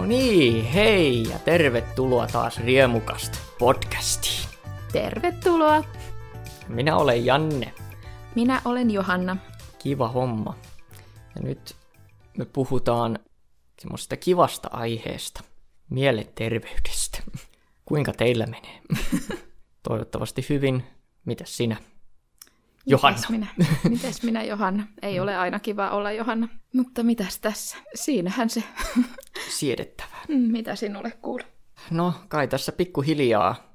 No niin, hei ja tervetuloa taas Riemukasta podcastiin. Tervetuloa! Minä olen Janne. Minä olen Johanna. Kiva homma. Ja nyt me puhutaan semmoista kivasta aiheesta, mielenterveydestä. Kuinka teillä menee? Toivottavasti hyvin. Mitäs sinä? Johanna. Mitäs minä? Mitäs minä, Johanna? Ei ole aina kiva olla Johanna. Mutta mitäs tässä? Siinähän se. Siedettävää. Mm, Mitä sinulle kuuluu? No, kai tässä pikkuhiljaa,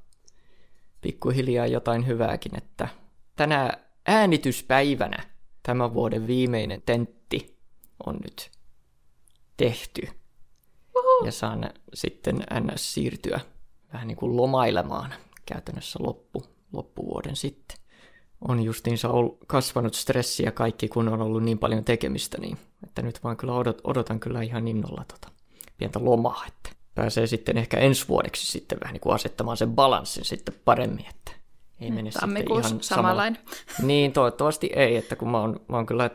pikkuhiljaa jotain hyvääkin, että tänä äänityspäivänä tämän vuoden viimeinen tentti on nyt tehty. Uhu. Ja saan sitten ns. siirtyä vähän niin kuin lomailemaan käytännössä loppu, loppuvuoden sitten. On justiinsa kasvanut stressi ja kaikki, kun on ollut niin paljon tekemistä, niin että nyt vaan kyllä odot, odotan kyllä ihan innolla tota pientä lomaa, että pääsee sitten ehkä ensi vuodeksi sitten vähän niin kuin asettamaan sen balanssin sitten paremmin, että ei mene sitten ihan samanlainen. samalla- Niin, toivottavasti ei, että kun mä oon, mä oon kyllä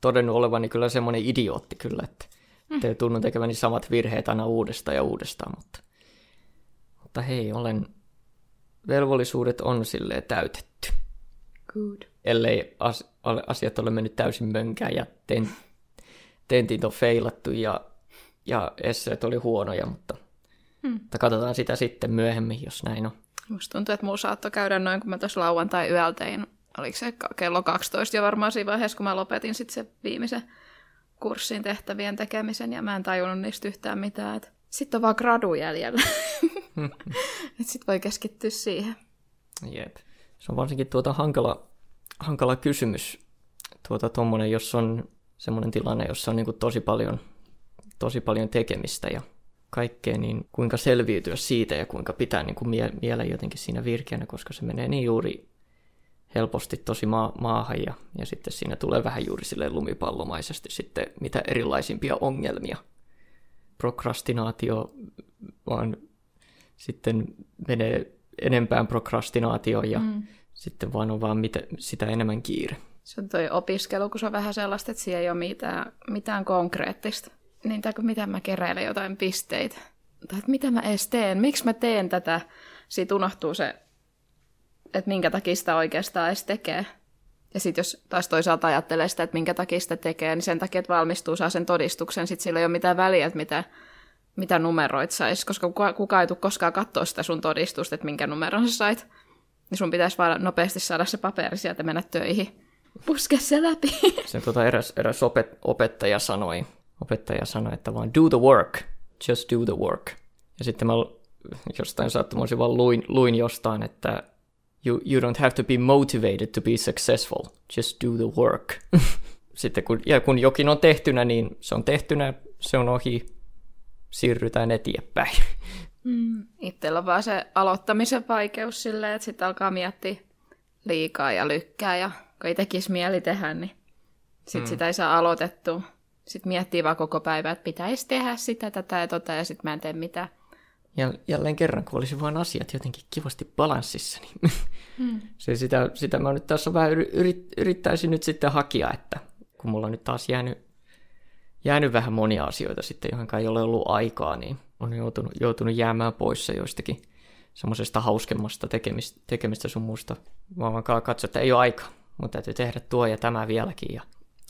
todennut olevani kyllä semmoinen idiootti kyllä, että Mm. te tunnun tekeväni samat virheet aina uudestaan ja uudestaan, mutta, mutta hei, olen, velvollisuudet on silleen täytetty, Good. ellei as, ole- asiat ole mennyt täysin mönkään ja ten, tentit on feilattu ja, ja esseet oli huonoja, mutta, Hmm. mutta katsotaan sitä sitten myöhemmin, jos näin on. Musta tuntuu, että muu saattoi käydä noin, kun mä tuossa lauantai yöllä tein. Oliko se kello 12 jo varmaan siinä vaiheessa, kun mä lopetin sitten se viimeisen kurssin tehtävien tekemisen, ja mä en tajunnut niistä yhtään mitään. Sitten on vaan gradu jäljellä. että sit voi keskittyä siihen. Jep. Se on varsinkin tuota hankala, hankala kysymys, tuota tommonen, jos on semmoinen tilanne, jossa on niinku tosi paljon, tosi paljon tekemistä ja kaikkea, niin kuinka selviytyä siitä ja kuinka pitää niinku mie- mielen jotenkin siinä virkeänä, koska se menee niin juuri helposti tosi ma- maahan ja, ja sitten siinä tulee vähän juuri sille lumipallomaisesti sitten mitä erilaisimpia ongelmia. Prokrastinaatio vaan sitten menee enempään prokrastinaatioon ja mm. sitten vaan on vaan mitä, sitä enemmän kiire. Se on toi opiskelu, kun se on vähän sellaista, että siellä ei ole mitään, mitään konkreettista. Niin tai miten mä keräilen jotain pisteitä. Tai että mitä mä edes teen, miksi mä teen tätä. Siitä unohtuu se, että minkä takia sitä oikeastaan edes tekee. Ja sitten jos taas toisaalta ajattelee sitä, että minkä takia sitä tekee, niin sen takia, että valmistuu, saa sen todistuksen, sitten sillä ei ole mitään väliä, että mitä, mitä numeroit sais, koska kuka, kuka ei tule koskaan katsoa sitä sun todistusta, että minkä numeron sä sait. Niin sun pitäisi vaan nopeasti saada se paperi sieltä mennä töihin. Puske se läpi. Se tuota eräs, eräs opet, opettaja sanoi, opettaja sanoi, että vaan do the work, just do the work. Ja sitten mä jostain sattumoisin vaan luin, luin jostain, että you, you don't have to be motivated to be successful, just do the work. sitten kun, ja kun jokin on tehtynä, niin se on tehtynä, se on ohi, siirrytään eteenpäin. Mm. Itsellä on vaan se aloittamisen vaikeus silleen, että sitten alkaa miettiä liikaa ja lykkää ja kun ei tekisi mieli tehdä, niin sitten mm. sitä ei saa aloitettua. Sitten miettii vaan koko päivä, että pitäisi tehdä sitä, tätä ja tota, ja sitten mä en tee mitään. Ja jälleen kerran, kun olisi vain asiat jotenkin kivasti balanssissa, niin Mm. se sitä, sitä mä nyt tässä vähän yri- yrit, yrittäisin nyt sitten hakea, että kun mulla on nyt taas jäänyt, jäänyt vähän monia asioita sitten, johon ei ole ollut aikaa, niin on joutunut, joutunut jäämään pois se joistakin semmoisesta hauskemmasta tekemistä, tekemistä sun muusta. Mä vaan katsoin, että ei ole aikaa, mun täytyy tehdä tuo ja tämä vieläkin. Ja,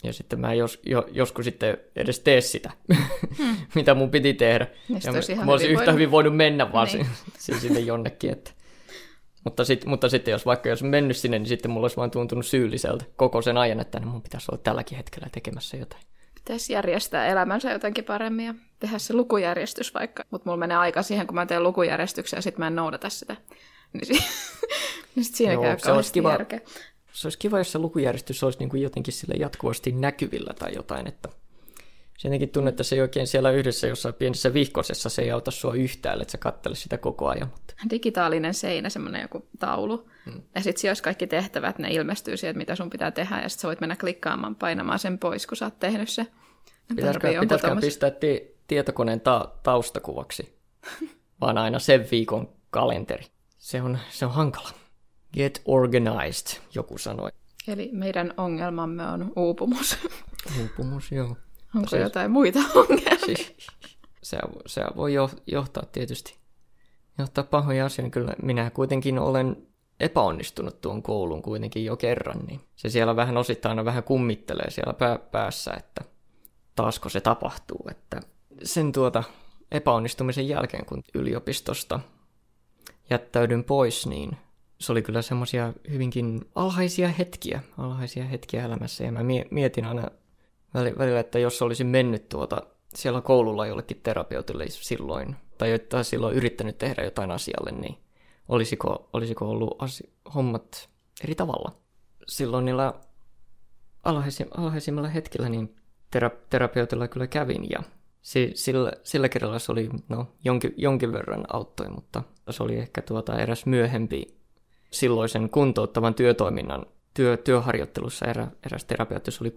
ja sitten mä jos, jo, joskus sitten edes tee sitä, hmm. mitä mun piti tehdä. Niin ja olisi mä, mä olisin hyvin yhtä voinut- hyvin voinut mennä vaan Niin. niin. sinne jonnekin. Että. Mutta, sit, mutta sitten jos vaikka jos mennyt sinne, niin sitten mulla olisi vaan tuntunut syylliseltä koko sen ajan, että no mun pitäisi olla tälläkin hetkellä tekemässä jotain. Pitäisi järjestää elämänsä jotenkin paremmin ja tehdä se lukujärjestys vaikka. Mutta mulla menee aika siihen, kun mä teen lukujärjestyksen ja sitten mä en noudata sitä. Niin, si- niin sit siinä Joo, käy se olisi kiva. järkeä. Se olisi kiva, jos se lukujärjestys olisi niin kuin jotenkin sille jatkuvasti näkyvillä tai jotain, että se jotenkin tunne, että se ei oikein siellä yhdessä jossain pienessä vihkosessa, se ei auta sua yhtään, että sä kattele sitä koko ajan. Mutta digitaalinen seinä, semmoinen joku taulu. Hmm. Ja sitten siellä olisi kaikki tehtävät, ne ilmestyy sieltä, mitä sun pitää tehdä, ja sitten sä voit mennä klikkaamaan, painamaan sen pois, kun sä oot tehnyt se. pitäisikö, pitäisikö pistää ti- tietokoneen ta- taustakuvaksi, vaan aina sen viikon kalenteri. Se on, se on hankala. Get organized, joku sanoi. Eli meidän ongelmamme on uupumus. Uupumus, joo. Onko Siis- jotain muita ongelmia? Siis, se, se voi johtaa tietysti johtaa pahoja asioita. Kyllä minä kuitenkin olen epäonnistunut tuon koulun kuitenkin jo kerran, niin se siellä vähän osittain vähän kummittelee siellä pää- päässä, että taasko se tapahtuu. Että sen tuota epäonnistumisen jälkeen, kun yliopistosta jättäydyn pois, niin se oli kyllä semmoisia hyvinkin alhaisia hetkiä, alhaisia hetkiä elämässä. Ja mä mietin aina välillä, että jos olisin mennyt tuota siellä koululla jollekin terapeutille silloin, tai että silloin yrittänyt tehdä jotain asialle, niin olisiko, olisiko ollut asi- hommat eri tavalla. Silloin niillä alhaisim- alhaisimmilla hetkillä niin tera- terapeutilla kyllä kävin ja si- sillä, sillä kerralla se oli no, jonkin, jonkin verran auttoi, mutta se oli ehkä tuota eräs myöhempi silloisen kuntouttavan työtoiminnan työ, työharjoittelussa erä, eräs terapeutti, se oli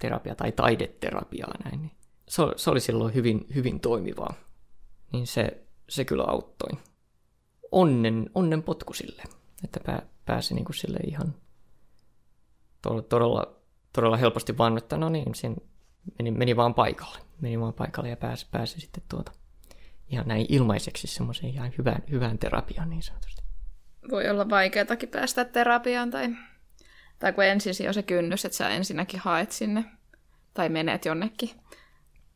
kuvataideterapia tai taideterapiaa näin. Niin se, se oli silloin hyvin, hyvin toimivaa. Niin se, se kyllä auttoi. Onnen, onnen potku sille, että pää, pääsi niin kuin sille ihan todella, todella helposti vaan, että no niin, sen meni, meni vaan paikalle. Meni vaan paikalle ja pääsi, pääsi sitten tuota ihan näin ilmaiseksi semmoiseen ihan hyvään, hyvään terapiaan niin sanotusti. Voi olla vaikeatakin päästä terapiaan tai, tai kun ensin on se kynnys, että sä ensinnäkin haet sinne tai menet jonnekin.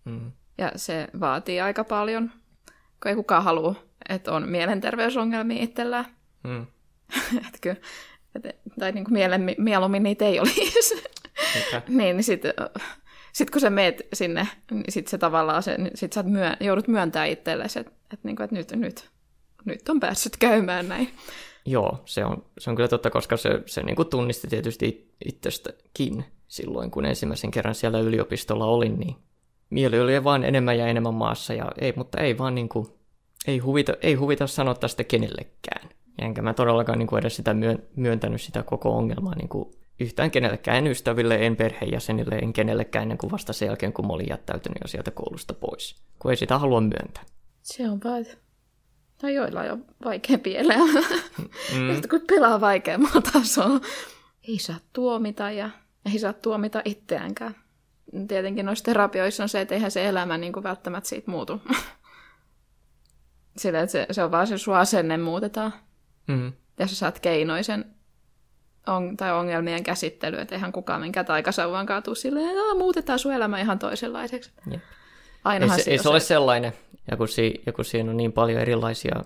Mm. Ja se vaatii aika paljon, kun ei kukaan halua, että on mielenterveysongelmia itsellään. Mm. että kyllä, et, tai niin kuin mielen, mieluummin niitä ei olisi. niin, niin sitten sit kun sä meet sinne, niin sit se tavallaan se, sit sä myö, joudut myöntää itsellesi, että et, niin et nyt, nyt, nyt on päässyt käymään näin. Joo, se on, se on kyllä totta, koska se, se niin kuin tunnisti tietysti itsestäkin silloin, kun ensimmäisen kerran siellä yliopistolla olin, niin mieli oli vaan enemmän ja enemmän maassa, ja ei, mutta ei vaan niin kuin, ei huvita, ei huvita sanoa tästä kenellekään. Enkä mä todellakaan niin kuin edes sitä myöntänyt sitä koko ongelmaa niin kuin yhtään kenellekään, en ystäville, en perheenjäsenille, en kenellekään ennen kuin vasta sen jälkeen, kun mä olin jättäytynyt jo sieltä koulusta pois. Kun ei sitä halua myöntää. Se on vaan, no joilla on vaikeampi elämä. Mm. kun pelaa vaikeammalla tasolla, ei saa tuomita ja ei saa tuomita itseäänkään. Tietenkin noissa terapioissa on se, että eihän se elämä niin kuin välttämättä siitä muutu. Sillä, että se, se on vaan se sun asenne muutetaan. Mm. Ja sä saat keinoisen on, tai ongelmien käsittely, että eihän kukaan minkään taikasauvan kaatuu silleen, että muutetaan sun elämä ihan toisenlaiseksi. Yep. Ainahan ei se, ei se ole sellainen, ja kun, si, ja kun siinä on niin paljon erilaisia,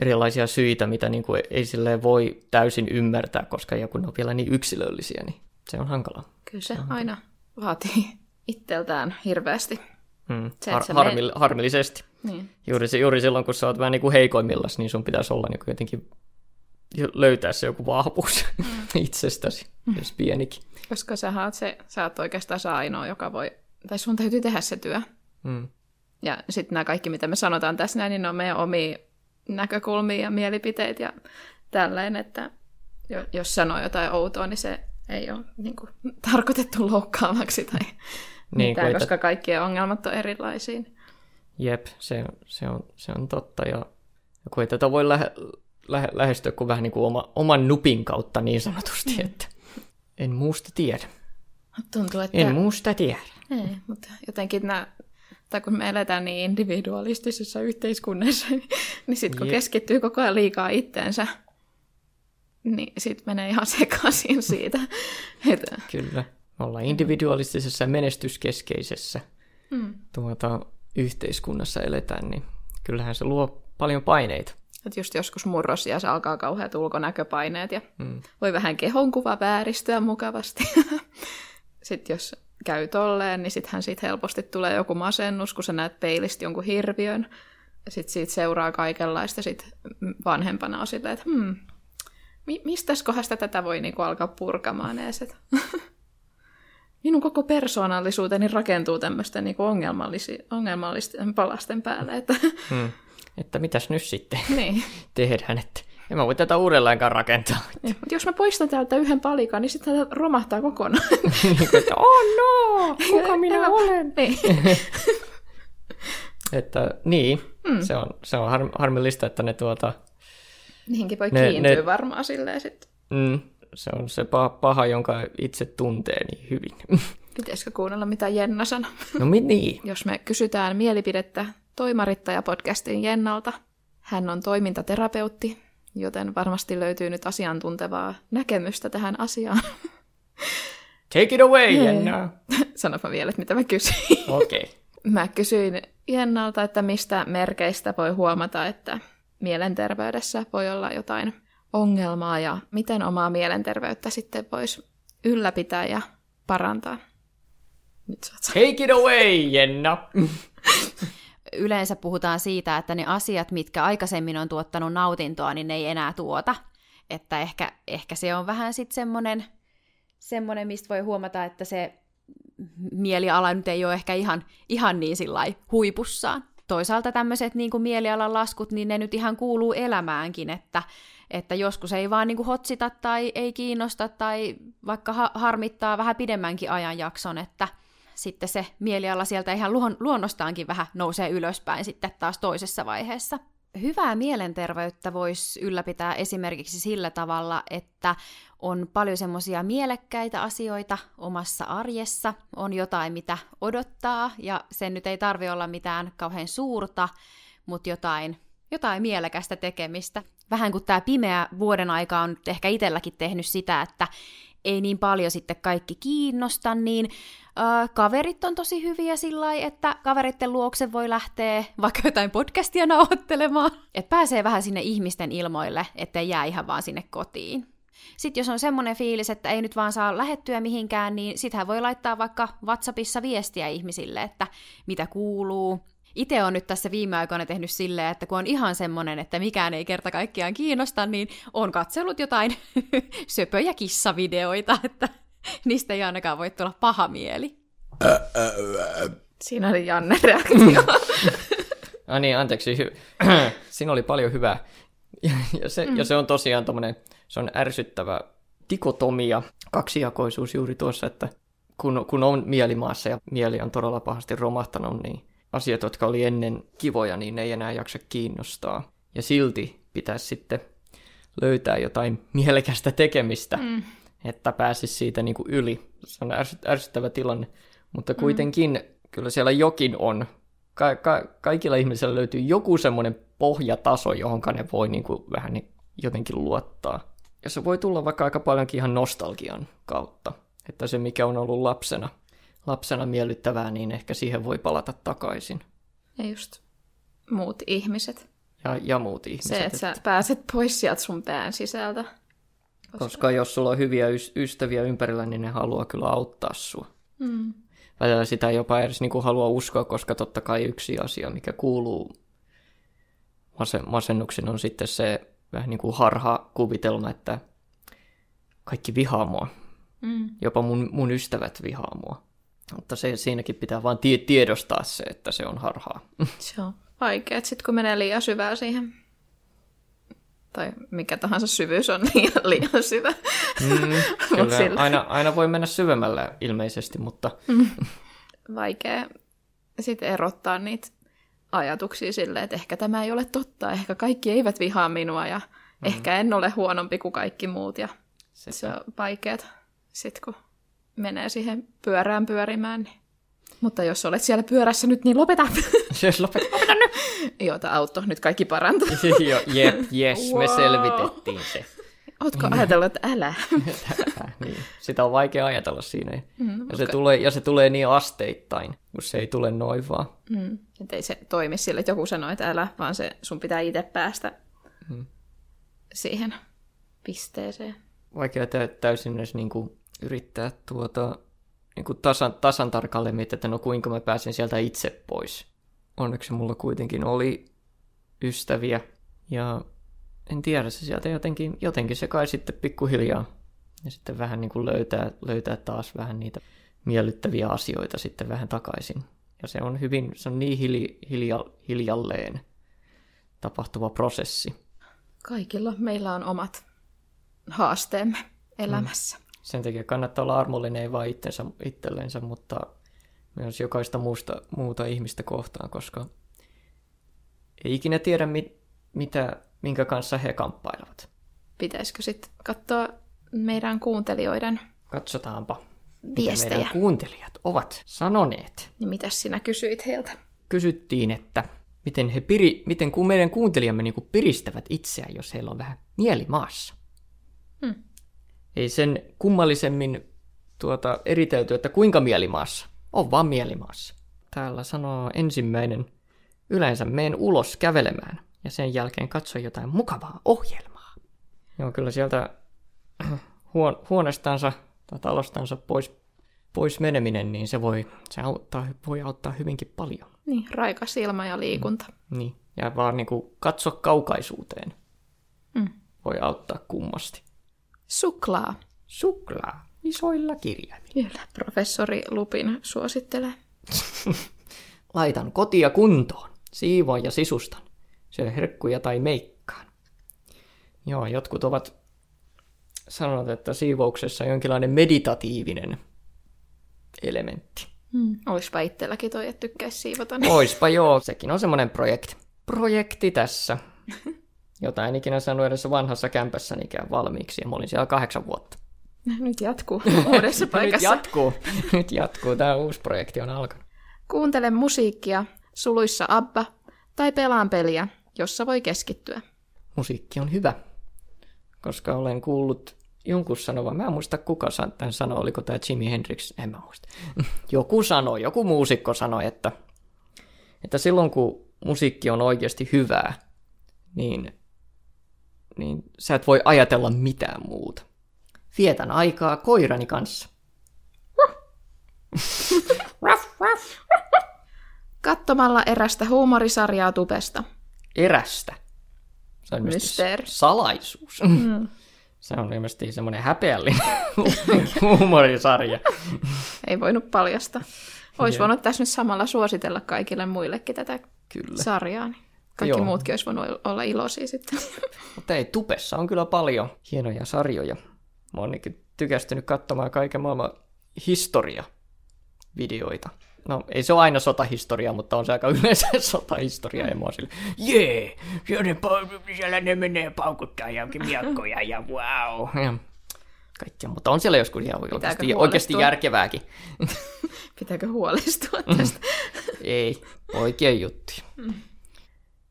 erilaisia syitä, mitä niin kuin ei sille voi täysin ymmärtää, koska joku on vielä niin yksilöllisiä, niin se on hankalaa. Kyllä se, se aina vaatii itseltään hirveästi. Hmm. Se, Har- harmil- harmillisesti. Niin. Juuri, juuri silloin, kun sä oot vähän niin kuin heikoimmillas, niin sun pitäisi olla niin kuin jotenkin löytää se joku vahvuus mm. itsestäsi, mm. jos pienikin. Koska sä oot, se, sä oot oikeastaan se ainoa, joka voi, tai sun täytyy tehdä se työ. Mm. Ja sitten nämä kaikki, mitä me sanotaan tässä näin, niin ne on meidän omia näkökulmia ja mielipiteitä ja tällainen, että jos sanoo jotain outoa, niin se ei ole niin kuin, tarkoitettu loukkaavaksi tai niin, mitään, koska koska kaikkien ongelmat on erilaisia. Jep, se, se, on, se on totta. Ja, ja kun ei tätä voi lähe, lähe, lähestyä kuin vähän niin kuin oma, oman nupin kautta niin sanotusti, mm. että en muusta tiedä. Tuntuu, että... En muusta tiedä. Ei, mutta jotenkin nämä, tai kun me eletään niin individualistisessa yhteiskunnassa, niin, sitten kun Jep. keskittyy koko ajan liikaa itteensä, niin sitten menee ihan sekaisin siitä. Että... Kyllä. Me ollaan individualistisessa ja menestyskeskeisessä mm. tuota, yhteiskunnassa eletään, niin kyllähän se luo paljon paineita. Et just joskus murrosiassa alkaa kauheat ulkonäköpaineet ja mm. voi vähän kehonkuva vääristyä mukavasti. sitten jos käy tolleen, niin sittenhän siitä helposti tulee joku masennus, kun sä näet peilistä jonkun hirviön. Sitten siitä seuraa kaikenlaista sit vanhempana on silleen, että hmm, mistä kohdasta tätä voi niinku alkaa purkamaan edes, että minun koko persoonallisuuteni rakentuu tämmöisten niinku ongelmallisten palasten päälle. Että, hmm. että mitäs nyt sitten niin. tehdään, että en mä voi tätä uudelleenkaan rakentaa. Ja, mutta jos mä poistan täältä yhden palikan, niin sitten tämä romahtaa kokonaan. että, oh no, kuka minä olen? Niin. että niin, hmm. se on, se on har, harmillista, että ne tuota, Niihinkin voi ne, kiintyä ne, varmaan silleen sitten. Mm, se on se paha, paha, jonka itse tuntee niin hyvin. Pitäisikö kuunnella, mitä Jenna sanoi? No niin. Jos me kysytään mielipidettä Toimarittaja-podcastin Jennalta, hän on toimintaterapeutti, joten varmasti löytyy nyt asiantuntevaa näkemystä tähän asiaan. Take it away, Jenna. Sanopa vielä, että mitä mä kysyin. Okei. Okay. Mä kysyin Jennalta, että mistä merkeistä voi huomata, että mielenterveydessä voi olla jotain ongelmaa ja miten omaa mielenterveyttä sitten voisi ylläpitää ja parantaa. Nyt saat. Take it away, Jenna. Yleensä puhutaan siitä, että ne asiat, mitkä aikaisemmin on tuottanut nautintoa, niin ne ei enää tuota. Että ehkä, ehkä se on vähän sitten semmoinen, semmoinen, mistä voi huomata, että se mieliala nyt ei ole ehkä ihan, ihan niin sillai huipussaan. Toisaalta tämmöiset niin kuin mielialan laskut, niin ne nyt ihan kuuluu elämäänkin, että, että joskus ei vaan niin kuin hotsita tai ei kiinnosta tai vaikka ha- harmittaa vähän pidemmänkin ajanjakson, että sitten se mieliala sieltä ihan luon, luonnostaankin vähän nousee ylöspäin sitten taas toisessa vaiheessa. Hyvää mielenterveyttä voisi ylläpitää esimerkiksi sillä tavalla, että on paljon semmoisia mielekkäitä asioita omassa arjessa, on jotain, mitä odottaa, ja sen nyt ei tarvi olla mitään kauhean suurta, mutta jotain, jotain mielekästä tekemistä. Vähän kuin tämä pimeä vuoden aika on ehkä itselläkin tehnyt sitä, että ei niin paljon sitten kaikki kiinnosta, niin äh, kaverit on tosi hyviä sillä että kaveritten luokse voi lähteä vaikka jotain podcastia nauhoittelemaan. Että pääsee vähän sinne ihmisten ilmoille, ettei jää ihan vaan sinne kotiin. Sitten jos on semmoinen fiilis, että ei nyt vaan saa lähettyä mihinkään, niin sitähän voi laittaa vaikka WhatsAppissa viestiä ihmisille, että mitä kuuluu. Itse on nyt tässä viime aikoina tehnyt silleen, että kun on ihan semmoinen, että mikään ei kerta kaikkiaan kiinnosta, niin on katsellut jotain söpöjä kissavideoita, että niistä ei ainakaan voi tulla paha mieli. Siinä oli Janne reaktio. Ah niin, anteeksi. Hy- Siinä oli paljon hyvää. Ja, ja, se, mm. ja se on tosiaan tommonen, se on ärsyttävä dikotomia, kaksijakoisuus juuri tuossa, että kun, kun on mielimaassa ja mieli on todella pahasti romahtanut, niin asiat, jotka oli ennen kivoja, niin ne ei enää jaksa kiinnostaa. Ja silti pitäisi sitten löytää jotain mielekästä tekemistä, mm. Että pääsisi siitä niin kuin yli. Se on ärsyt- ärsyttävä tilanne, mutta kuitenkin mm. kyllä siellä jokin on. Ka- ka- kaikilla ihmisillä löytyy joku semmoinen pohjataso, johon ne voi niin kuin vähän niin jotenkin luottaa. Ja se voi tulla vaikka aika paljonkin ihan nostalgian kautta. Että se, mikä on ollut lapsena, lapsena miellyttävää, niin ehkä siihen voi palata takaisin. ja just muut ihmiset. Ja, ja muut ihmiset. Se, että sä pääset pois sieltä sun pään sisältä. Koska jos sulla on hyviä ys- ystäviä ympärillä, niin ne haluaa kyllä auttaa sua. Mm. Välillä sitä jopa edes niin kuin halua uskoa, koska totta kai yksi asia, mikä kuuluu masen- masennuksen, on sitten se vähän niin kuin harha kuvitelma, että kaikki vihaa mua. Mm. Jopa mun, mun ystävät vihaa mua. Mutta se, siinäkin pitää vaan tie- tiedostaa se, että se on harhaa. Se on vaikea, sitten kun menee liian syvää siihen. Tai mikä tahansa syvyys on liian, liian syvä. Mm, kyllä, sillä- aina, aina voi mennä syvemmälle ilmeisesti, mutta Vaikea sitten erottaa niitä ajatuksia silleen, että ehkä tämä ei ole totta, ehkä kaikki eivät vihaa minua ja mm. ehkä en ole huonompi kuin kaikki muut ja se, se on vaikeet sitten kun menee siihen pyörään pyörimään. Niin. Mutta jos olet siellä pyörässä nyt, niin lopeta! se lopet- Jota auto, nyt kaikki parantuu. Jo, jep, yes, me Wow. selvitettiin se. Ootko ajatellut, että älä? niin. Sitä on vaikea ajatella siinä. Mm, Ja se, tulee, ja se tulee niin asteittain, kun se ei tule noin vaan. Mm. Että ei se toimi sille, että joku sanoo, että älä, vaan se, sun pitää itse päästä Mm. siihen pisteeseen. Vaikea tä- täysin edes niin kuin yrittää tuota, niin kuin tasan, tasan tarkalleen miettiä, että no kuinka mä pääsen sieltä itse pois. Onneksi mulla kuitenkin oli ystäviä ja en tiedä, se sieltä jotenkin, jotenkin se kai sitten pikkuhiljaa ja sitten vähän niin kuin löytää, löytää taas vähän niitä miellyttäviä asioita sitten vähän takaisin. Ja se on hyvin, se on niin hili, hilja, hiljalleen tapahtuva prosessi. Kaikilla meillä on omat haasteemme elämässä. Sen takia kannattaa olla armollinen ei vain itsensä, itsellensä, mutta myös jokaista muusta, muuta ihmistä kohtaan, koska ei ikinä tiedä, mit, mitä, minkä kanssa he kamppailevat. Pitäisikö sitten katsoa meidän kuuntelijoiden Katsotaanpa. mitä Viestejä. meidän kuuntelijat ovat sanoneet. Niin mitäs sinä kysyit heiltä? Kysyttiin, että miten, he piri, miten kun meidän kuuntelijamme niin kuin piristävät itseään, jos heillä on vähän mieli maassa. Hmm. Ei sen kummallisemmin tuota, eritelty, että kuinka mielimaassa. On vaan mielimaassa. Täällä sanoo ensimmäinen, yleensä meen ulos kävelemään ja sen jälkeen katso jotain mukavaa ohjelmaa. Joo, kyllä sieltä huon, huonestansa tai talostansa pois, pois meneminen, niin se voi, se auttaa, voi auttaa hyvinkin paljon. Niin, raikas ilma ja liikunta. Niin, ja vaan niin kuin katso kaukaisuuteen. Mm. Voi auttaa kummasti. Suklaa. Suklaa isoilla kirjaimilla. Kyllä, professori Lupin suosittelee. Laitan kotia kuntoon. Siivoan ja sisustan. Syö herkkuja tai meikkaan. Joo, jotkut ovat sanoneet, että siivouksessa on jonkinlainen meditatiivinen elementti. Mm. Oispa itselläkin toi, että tykkäisi siivota. Oispa joo, sekin on semmoinen projekti. Projekti tässä. Jota en ikinä saanut edes vanhassa kämpässänikään valmiiksi, ja mä olin siellä kahdeksan vuotta. Nyt jatkuu uudessa Nyt paikassa. jatkuu, nyt jatkuu, tämä uusi projekti on alkanut. Kuuntele musiikkia, suluissa Abba, tai pelaan peliä, jossa voi keskittyä. Musiikki on hyvä, koska olen kuullut jonkun sanovan, mä en muista kuka tämän sanoi, oliko tämä Jimi Hendrix, en mä muista. Joku sanoi, joku muusikko sanoi, että, että silloin kun musiikki on oikeasti hyvää, niin, niin sä et voi ajatella mitään muuta. Vietän aikaa koirani kanssa. Katsomalla erästä huumorisarjaa tubesta. Erästä. Se on Mysteeri. salaisuus. Mm. Se on ilmeisesti semmoinen häpeällinen huumorisarja. Ei voinut paljasta. Olisi voinut tässä nyt samalla suositella kaikille muillekin tätä Kyllä. sarjaa. Niin kaikki Joo. muutkin olisi voinut olla iloisia sitten. Mutta ei, Tupessa on kyllä paljon hienoja sarjoja. Mä oon tykästynyt katsomaan kaiken maailman historia-videoita. No, ei se ole aina sotahistoria, mutta on se aika yleensä sotahistoria. Ja mä oon sille, jee, siellä ne, siellä ne menee paukuttaa ja miakkoja ja wow. Ja kaikkea, mutta on siellä joskus ihan oikeasti, oikeasti järkevääkin. Pitääkö huolestua tästä? Ei, oikein juttu.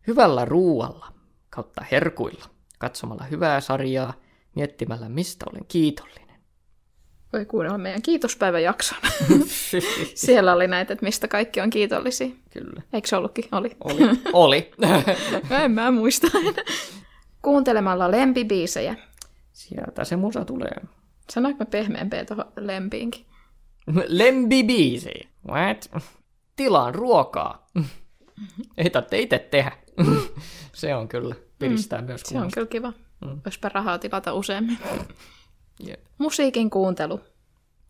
Hyvällä ruualla kautta herkuilla, katsomalla hyvää sarjaa, miettimällä mistä olen kiitollinen. Voi kuunnella meidän kiitospäiväjakson. Siellä oli näitä, että mistä kaikki on kiitollisia. Kyllä. Eikö se ollutkin? Oli. Oli. Oli. en mä muista enää. Kuuntelemalla lempibiisejä. Sieltä se musa tulee. Sanoinko mä pehmeämpää tuohon lempiinkin? Lempibiisi. What? Tilaan ruokaa. Ei tarvitse itse tehdä. se on kyllä. Piristää myös Se on kyllä kiva. Mm. Olisipa rahaa tilata useammin. Jep. Musiikin kuuntelu.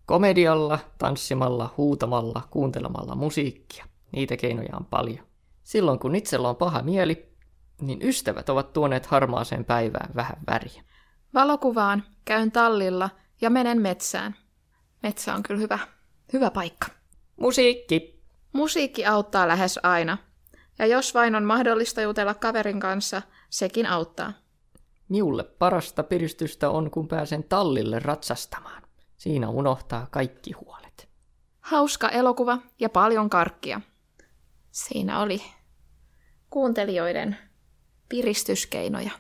Komedialla, tanssimalla, huutamalla, kuuntelemalla musiikkia. Niitä keinoja on paljon. Silloin kun itsellä on paha mieli, niin ystävät ovat tuoneet harmaaseen päivään vähän väriä. Valokuvaan, käyn tallilla ja menen metsään. Metsä on kyllä hyvä, hyvä paikka. Musiikki. Musiikki auttaa lähes aina. Ja jos vain on mahdollista jutella kaverin kanssa, sekin auttaa. Miulle parasta piristystä on, kun pääsen tallille ratsastamaan. Siinä unohtaa kaikki huolet. Hauska elokuva ja paljon karkkia. Siinä oli kuuntelijoiden piristyskeinoja.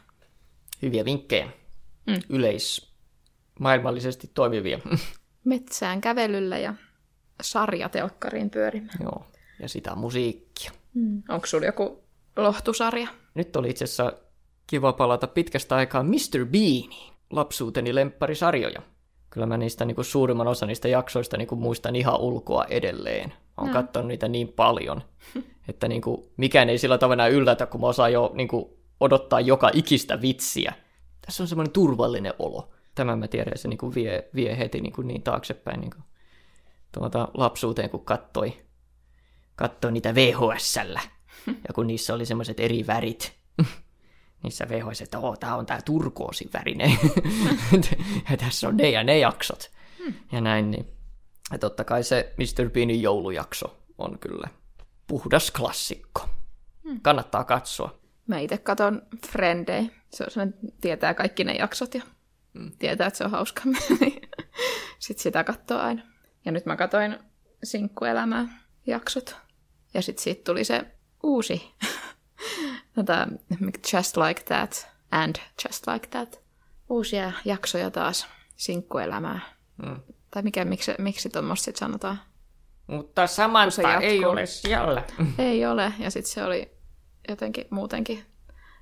Hyviä vinkkejä. Mm. Yleis maailmallisesti toimivia. Metsään kävelyllä ja sarjatelkkariin pyörimään. Joo. Ja sitä musiikkia. Mm. Onko sulla joku lohtusarja? Nyt oli itse asiassa kiva palata pitkästä aikaa Mr. Beaniin, lapsuuteni lempparisarjoja. Kyllä mä niistä niin kuin suurimman osa niistä jaksoista niin kuin muistan ihan ulkoa edelleen. Olen No. katsonut niitä niin paljon, että niin kuin, mikään ei sillä tavalla enää yllätä, kun mä osaan jo niin kuin, odottaa joka ikistä vitsiä. Tässä on semmoinen turvallinen olo. Tämän mä tiedän, se niin kuin vie, vie heti niin, kuin niin taaksepäin niin kuin, tuota, lapsuuteen, kun kattoi, kattoi niitä VHSllä. Ja kun niissä oli semmoiset eri värit, niissä VHS, että oo, tää on tää turkoosin värinen. ja tässä on ne ja ne jaksot. Ja näin, niin. Ja totta kai se Mr. Beanin joulujakso on kyllä puhdas klassikko. Kannattaa katsoa. Mä itse katon Friendei. Se on sellainen, tietää kaikki ne jaksot ja mm. tietää, että se on hauska. Sitten sitä katsoo aina. Ja nyt mä katsoin sinkkuelämää jaksot. Ja sitten siitä tuli se uusi, tota, Just Like That and Just Like That. Uusia jaksoja taas sinkkuelämää. Mm. Tai mikä, miksi, miksi tuommoista sitten sanotaan? Mutta Samantha jatkuu. ei ole siellä. Ei ole. Ja sitten se oli jotenkin muutenkin,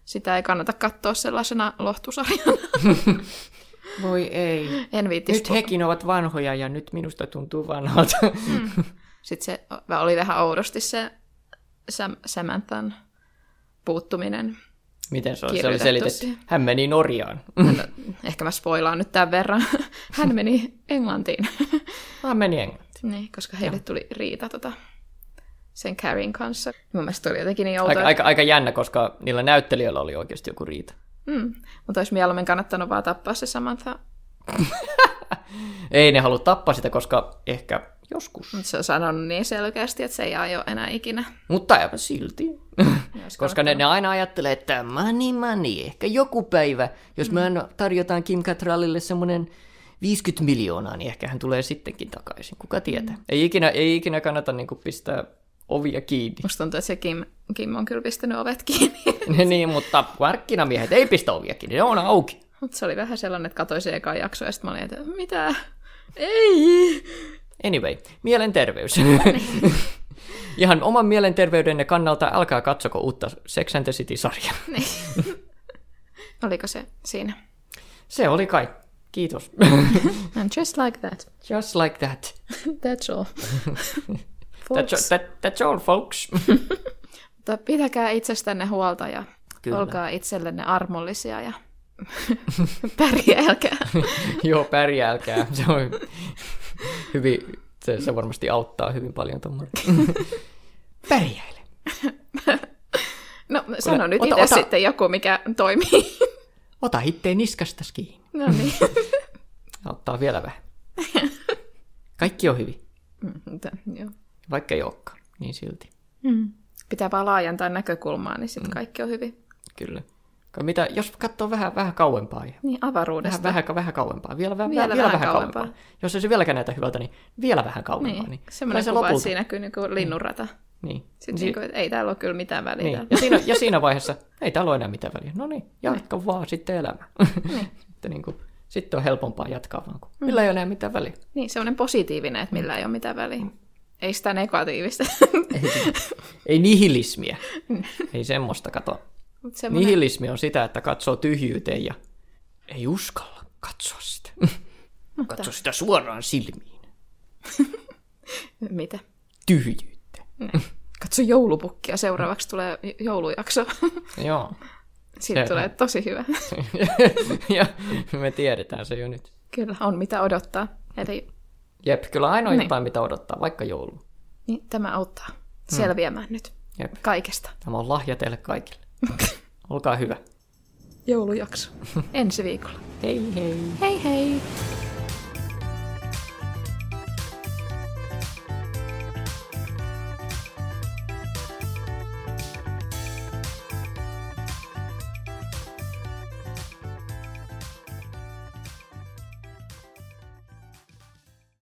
sitä ei kannata katsoa sellaisena lohtusarjana. Voi ei. En Nyt hekin ovat vanhoja ja nyt minusta tuntuu vanhalta. Mm. Sitten se oli vähän oudosti se Sam- Samanthan puuttuminen. Miten se, on? se oli selitetty? Hän meni Norjaan. Ehkä mä spoilaan nyt tämän verran. Hän meni Englantiin. Hän meni Englantiin. niin, koska heille tuli riita tota, sen Carrien kanssa. Mun mielestä oli jotenkin niin outoa. Aika, aika, aika jännä, koska niillä näyttelijöillä oli oikeasti joku riita. Mm. Mutta olisi mieluummin kannattanut vaan tappaa se Samantha. Ei ne halua tappaa sitä, koska ehkä joskus. Mutta se on sanonut niin selkeästi, että se ei aio enää ikinä. Mutta aivan silti. Koska ne, ne aina ajattelee, että money, money, ehkä joku päivä, jos me aina tarjotaan Kim Cattrallille semmoinen 50 miljoonaa, niin ehkä hän tulee sittenkin takaisin. Kuka tietää? Ei, ikinä, ei ikinä kannata niin kuin, pistää ovia kiinni. Musta tuntuu, että se Kim, Kim on kyllä pistänyt ovet kiinni. niin, mutta markkinamiehet ei pistä ovia kiinni, ne on auki. Mutta se oli vähän sellainen, että katsoin se eka jakso ja sitten mä olin, että mitä? Ei! Anyway, mielenterveys. Ihan oman mielenterveydenne kannalta älkää katsoko uutta Sex and the City-sarjaa. Oliko se siinä? Se oli kai. Kiitos. And just like that. Just like that. That's all. That's, that, that's all, folks. Mutta pitäkää itsestänne huolta ja Kyllä. Olkaa itsellenne armollisia ja pärjäälkää. Joo, pärjääkää. Se on hyvin, se, se varmasti auttaa hyvin paljon tuommoinen. Pärjäile. No sano nyt ota- itse ota- sitten joku, mikä toimii. Ota itteen niskasta kiinni. no niin. Auttaa vielä vähän. Kaikki on hyvin. Mm, mutta, joo. Vaikka ei olekaan, niin silti. Mm. Pitää vaan laajentaa näkökulmaa, niin sitten kaikki on hyvin. Kyllä. Mitä, jos katsoo vähän, vähän kauempaa. Niin, avaruudesta. vähän, vähän, vähän kauempaa. Vielä, vielä, Vielä vielä, vähän vähän kauempaa. kauempaa. Jos ei se vieläkään näytä hyvältä, niin vielä vähän kauempaa. Niin, Niin, semmoinen kyllä kuva, se että siinä näkyy niinku linnunrata. Niin. Sitten Si- niinku, että ei täällä ole kyllä mitään väliä. Niin. täällä. Ja, siinä, ja siinä vaiheessa ei täällä ole enää mitään väliä. No niin, jatka vaan sitten elämää. Niin. sitten, niin kuin, sitten on helpompaa jatkaa vaan, kun millä ei ole enää mitään väliä. Niin, semmoinen positiivinen, että millä ei ole mitään väliä. Ei sitä negatiivista. Ei nihilismiä. ei semmoista kato. Mut semmoinen, Nihilismi on sitä, että katsoo tyhjyyteen ja ei uskalla katsoa sitä. Katso sitä suoraan silmiin. Mitä? Tyhjyyttä. Katso joulupukkia, seuraavaksi tulee joulujakso. Joo. Siitä Se- tulee tosi hyvä. ja me tiedetään se jo nyt. Kyllä, on mitä odottaa. Eli Jep, kyllä aina on Niin. jotain, mitä odottaa, vaikka joulu. niin, tämä auttaa selviämään nyt Jep. kaikesta. Tämä on lahja teille kaikille. Olkaa hyvä. Joulujakso. Ensi viikolla. Hei hei. Hei hei!